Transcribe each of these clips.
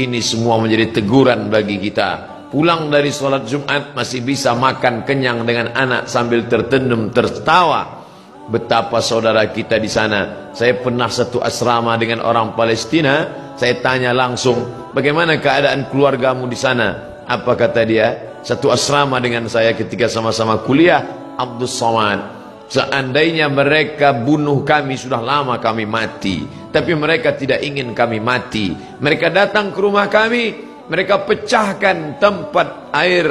Ini semua menjadi teguran bagi kita. Pulang dari solat Jumat masih bisa makan kenyang dengan anak sambil tertendum tertawa. Betapa saudara kita di sana. Saya pernah satu asrama dengan orang Palestina. Saya tanya langsung, bagaimana keadaan keluargamu di sana? Apa kata dia? Satu asrama dengan saya ketika sama-sama kuliah. Abdul Somad. Seandainya mereka bunuh kami sudah lama kami mati. Tapi mereka tidak ingin kami mati. Mereka datang ke rumah kami, mereka pecahkan tempat air.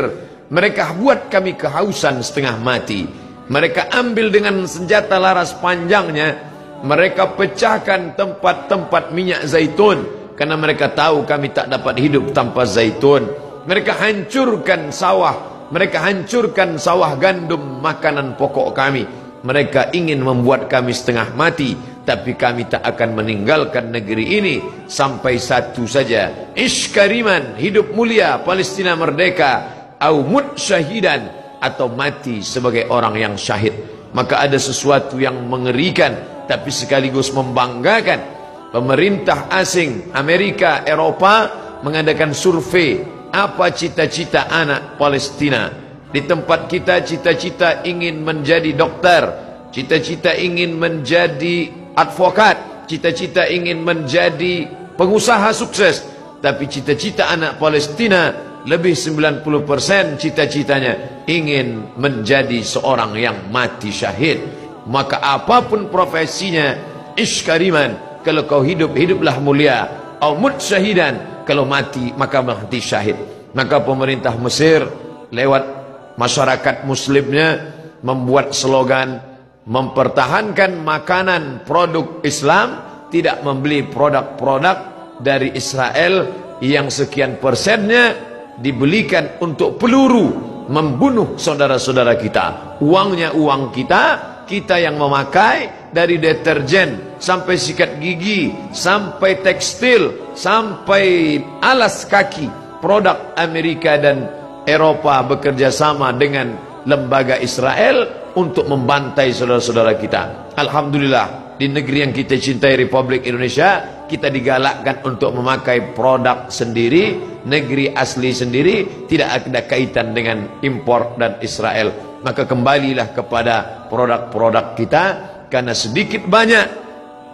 Mereka buat kami kehausan setengah mati. Mereka ambil dengan senjata laras panjangnya, mereka pecahkan tempat-tempat minyak zaitun karena mereka tahu kami tak dapat hidup tanpa zaitun. Mereka hancurkan sawah, mereka hancurkan sawah gandum makanan pokok kami. Mereka ingin membuat kami setengah mati tapi kami tak akan meninggalkan negeri ini sampai satu saja. Iskariman hidup mulia Palestina merdeka au mut syahidan atau mati sebagai orang yang syahid. Maka ada sesuatu yang mengerikan tapi sekaligus membanggakan. Pemerintah asing Amerika Eropa mengadakan survei apa cita-cita anak Palestina di tempat kita cita-cita ingin menjadi dokter cita-cita ingin menjadi advokat, cita-cita ingin menjadi pengusaha sukses, tapi cita-cita anak Palestina lebih 90% cita-citanya ingin menjadi seorang yang mati syahid. Maka apapun profesinya, iskariman, kalau kau hidup, hiduplah mulia. Au mut syahidan, kalau mati, maka mati syahid. Maka pemerintah Mesir lewat masyarakat muslimnya membuat slogan mempertahankan makanan produk Islam tidak membeli produk-produk dari Israel yang sekian persennya dibelikan untuk peluru membunuh saudara-saudara kita. Uangnya uang kita kita yang memakai dari deterjen sampai sikat gigi sampai tekstil sampai alas kaki produk Amerika dan Eropa bekerja sama dengan lembaga Israel untuk membantai saudara-saudara kita. Alhamdulillah di negeri yang kita cintai Republik Indonesia kita digalakkan untuk memakai produk sendiri, negeri asli sendiri, tidak ada kaitan dengan impor dan Israel. Maka kembalilah kepada produk-produk kita karena sedikit banyak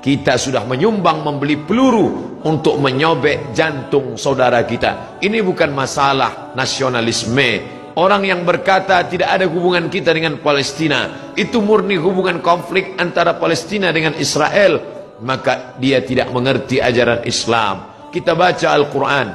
kita sudah menyumbang membeli peluru untuk menyobek jantung saudara kita. Ini bukan masalah nasionalisme, Orang yang berkata tidak ada hubungan kita dengan Palestina Itu murni hubungan konflik antara Palestina dengan Israel Maka dia tidak mengerti ajaran Islam. Kita baca Al-Quran.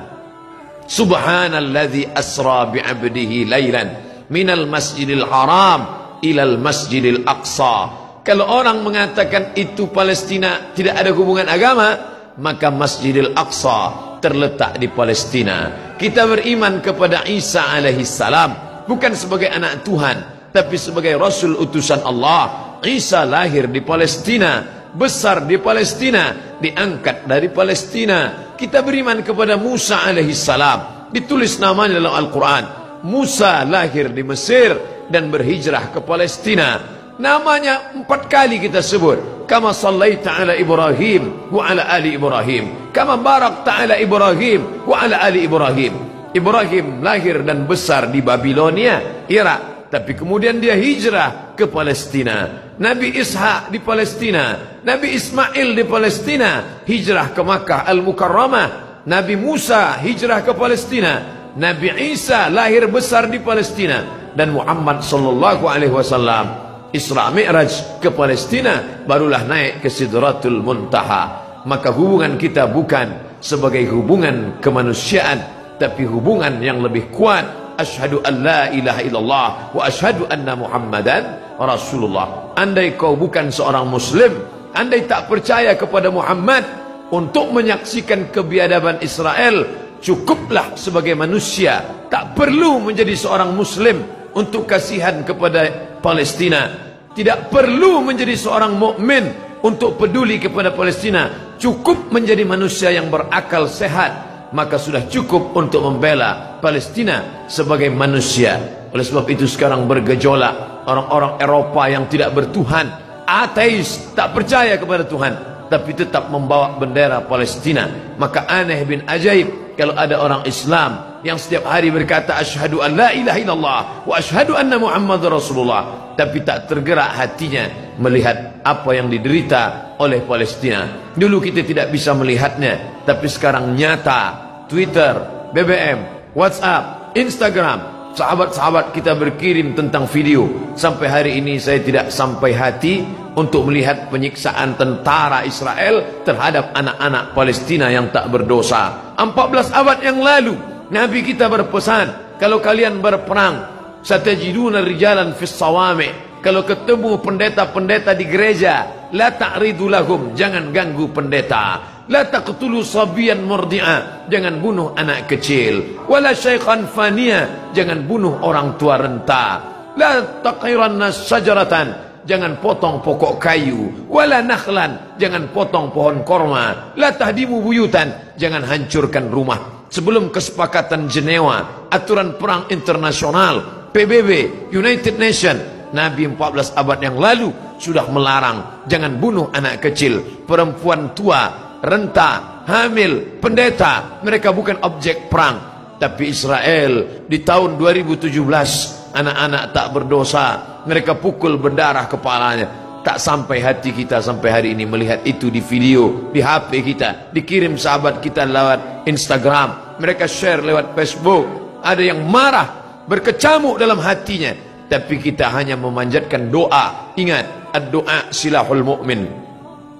Subhanalladzi asra bi'abdihi laylan Minal masjidil haram Ilal masjidil aqsa Kalau orang mengatakan itu Palestina tidak ada hubungan agama Maka masjidil aqsa terletak di Palestina. Kita beriman kepada Isa alaihi salam bukan sebagai anak Tuhan, tapi sebagai rasul utusan Allah. Isa lahir di Palestina, besar di Palestina, diangkat dari Palestina. Kita beriman kepada Musa alaihi salam. Ditulis namanya dalam Al-Quran. Musa lahir di Mesir dan berhijrah ke Palestina. Namanya empat kali kita sebut. Kama sallaita ala Ibrahim wa ala ali Ibrahim. Kama barakta ala Ibrahim wa ala ali Ibrahim. Ibrahim lahir dan besar di Babilonia, Irak. Tapi kemudian dia hijrah ke Palestina. Nabi Ishak di Palestina. Nabi Ismail di Palestina. Hijrah ke Makkah Al-Mukarramah. Nabi Musa hijrah ke Palestina. Nabi Isa lahir besar di Palestina. Dan Muhammad sallallahu alaihi wasallam Isra Mi'raj ke Palestina barulah naik ke Sidratul Muntaha. Maka hubungan kita bukan sebagai hubungan kemanusiaan tapi hubungan yang lebih kuat. Asyhadu an la ilaha illallah wa asyhadu anna muhammadan rasulullah. Andai kau bukan seorang muslim andai tak percaya kepada Muhammad untuk menyaksikan kebiadaban Israel cukuplah sebagai manusia. Tak perlu menjadi seorang muslim untuk kasihan kepada Palestina. Tidak perlu menjadi seorang mukmin untuk peduli kepada Palestina. Cukup menjadi manusia yang berakal sehat maka sudah cukup untuk membela Palestina sebagai manusia. Oleh sebab itu sekarang bergejolak orang-orang Eropa yang tidak bertuhan. Ateis tak percaya kepada Tuhan tapi tetap membawa bendera Palestina. Maka aneh bin ajaib kalau ada orang Islam yang setiap hari berkata asyhadu an la ilaha illallah wa asyhadu anna muhammadar rasulullah. Tapi tak tergerak hatinya melihat apa yang diderita oleh Palestina. Dulu kita tidak bisa melihatnya tapi sekarang nyata Twitter, BBM, WhatsApp, Instagram sahabat-sahabat kita berkirim tentang video. Sampai hari ini saya tidak sampai hati untuk melihat penyiksaan tentara Israel terhadap anak-anak Palestina yang tak berdosa. 14 abad yang lalu Nabi kita berpesan kalau kalian berperang satajiduna rijalan fis sawami kalau ketemu pendeta-pendeta di gereja la ta'ridu lahum jangan ganggu pendeta La taqtulu sabiyan murdi'a. Jangan bunuh anak kecil. Wala syaikhan fania. Jangan bunuh orang tua renta. La taqiranna sajaratan. Jangan potong pokok kayu. Wala nakhlan. Jangan potong pohon korma. La tahdimu buyutan. Jangan hancurkan rumah. Sebelum kesepakatan Jenewa, aturan perang internasional, PBB, United Nation, Nabi 14 abad yang lalu sudah melarang jangan bunuh anak kecil, perempuan tua, renta, hamil, pendeta, mereka bukan objek perang. Tapi Israel di tahun 2017 anak-anak tak berdosa, mereka pukul berdarah kepalanya. Tak sampai hati kita sampai hari ini melihat itu di video, di HP kita, dikirim sahabat kita lewat Instagram, mereka share lewat Facebook. Ada yang marah, berkecamuk dalam hatinya, tapi kita hanya memanjatkan doa. Ingat, doa silahul mu'min.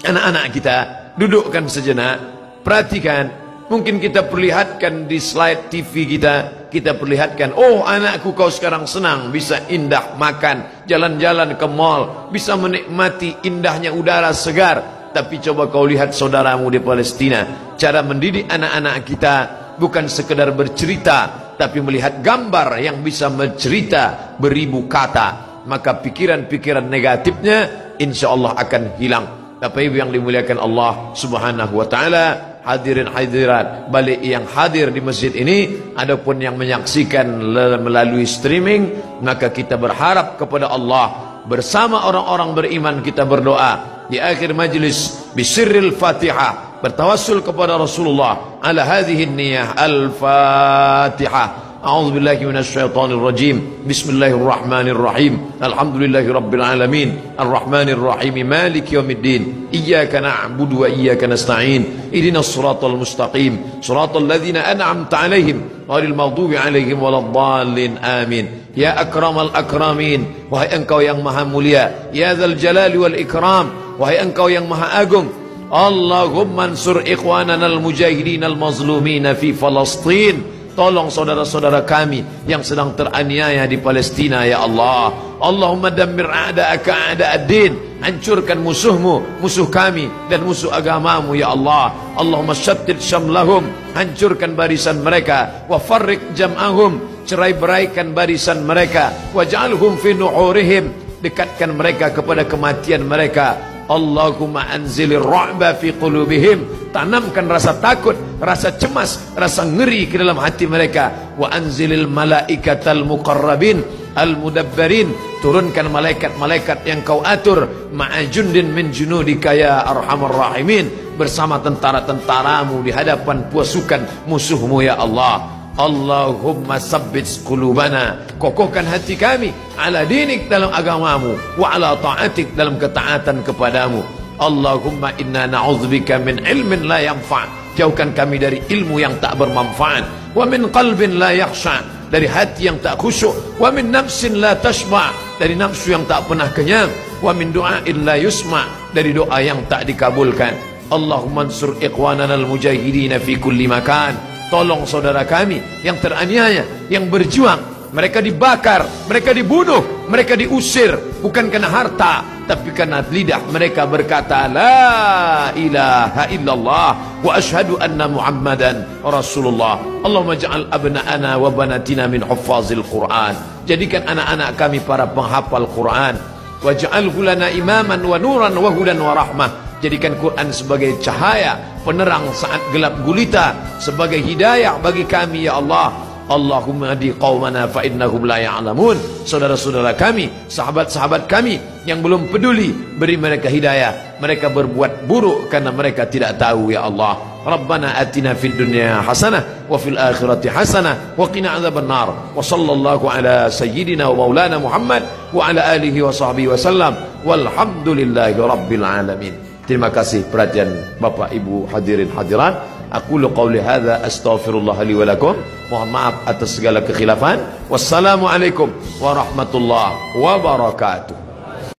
Anak-anak kita dudukkan sejenak, perhatikan, mungkin kita perlihatkan di slide TV kita, kita perlihatkan, oh anakku kau sekarang senang, bisa indah makan, jalan-jalan ke mall, bisa menikmati indahnya udara segar, tapi coba kau lihat saudaramu di Palestina, cara mendidik anak-anak kita, bukan sekedar bercerita, tapi melihat gambar yang bisa mencerita beribu kata, maka pikiran-pikiran negatifnya insya Allah akan hilang. Bapak Ibu yang dimuliakan Allah Subhanahu wa taala, hadirin hadirat balik yang hadir di masjid ini adapun yang menyaksikan melalui streaming, maka kita berharap kepada Allah bersama orang-orang beriman kita berdoa. Di akhir majlis bisirril Fatihah bertawassul kepada Rasulullah ala hadhihi niyyah al-Fatihah أعوذ بالله من الشيطان الرجيم. بسم الله الرحمن الرحيم. الحمد لله رب العالمين. الرحمن الرحيم. مالك يوم الدين. إياك نعبد وإياك نستعين. إذن الصراط المستقيم. صراط الذين أنعمت عليهم. غير المغضوب عليهم ولا الضالين. آمين. يا أكرم الأكرمين. وهي أنكو yang maha يا ذا الجلال والإكرام. وهي أنكو yang maha اللهم انصر إخواننا المجاهدين المظلومين في فلسطين. Tolong saudara-saudara kami yang sedang teraniaya di Palestina ya Allah. Allahumma dammir a'da'aka a'da'ad-din. Hancurkan musuhmu, musuh kami dan musuh agamamu ya Allah. Allahumma syattid syamlahum. Hancurkan barisan mereka. Wa farrik jam'ahum. Cerai beraikan barisan mereka. Wa ja'alhum fi nu'urihim. Dekatkan mereka kepada kematian mereka. Allahumma anzilir ra'ba fi qulubihim. Tanamkan rasa takut rasa cemas rasa ngeri ke dalam hati mereka. Wa anzilil malaikatal muqarrabin al mudabbarin turunkan malaikat-malaikat yang kau atur. Ma'ajundin min junudika ya arhamar rahimin. Bersama tentara-tentaramu di hadapan pasukan musuhmu ya Allah Allahumma sabbit qulubana. Kokohkan hati kami ala dinik dalam agamamu wa ala ta'atik dalam ketaatan kepadamu. Allahumma inna na'udzubika min ilmin la yanfa' jauhkan kami dari ilmu yang tak bermanfaat. Wa min qalbin la yakhsha. Dari hati yang tak khusyuk. Wa min nafsin la tashba. Dari nafsu yang tak pernah kenyang. Wa min du'ain la yusma. Dari doa yang tak dikabulkan. Allahumma ansur ikhwanana al-mujahidin fi kulli makan tolong saudara kami yang teraniaya, yang berjuang. Mereka dibakar, mereka dibunuh, mereka diusir bukan karena harta, tapi karena lidah mereka berkata la ilaha illallah wa ashhadu anna muhammadan rasulullah. Allahumma ja'al abna'ana wa banatina min huffazil Quran. Jadikan anak-anak kami para penghafal Quran. Waj'alhu lana imaman wa nuran wa hudan wa rahmah jadikan Quran sebagai cahaya penerang saat gelap gulita sebagai hidayah bagi kami ya Allah Allahumma adi qawmana fa innahum la ya'lamun saudara-saudara kami sahabat-sahabat kami yang belum peduli beri mereka hidayah mereka berbuat buruk karena mereka tidak tahu ya Allah Rabbana atina fid dunya hasanah wa fil akhirati hasanah wa qina adzabannar. Wa sallallahu ala sayyidina wa maulana Muhammad wa ala alihi wa sahbihi wa sallam. Walhamdulillahi rabbil alamin. Terima kasih perhatian Bapak Ibu hadirin hadirat. Aku qawli hadza astaghfirullah li wa lakum. Mohon maaf atas segala kekhilafan. Wassalamualaikum warahmatullahi wabarakatuh.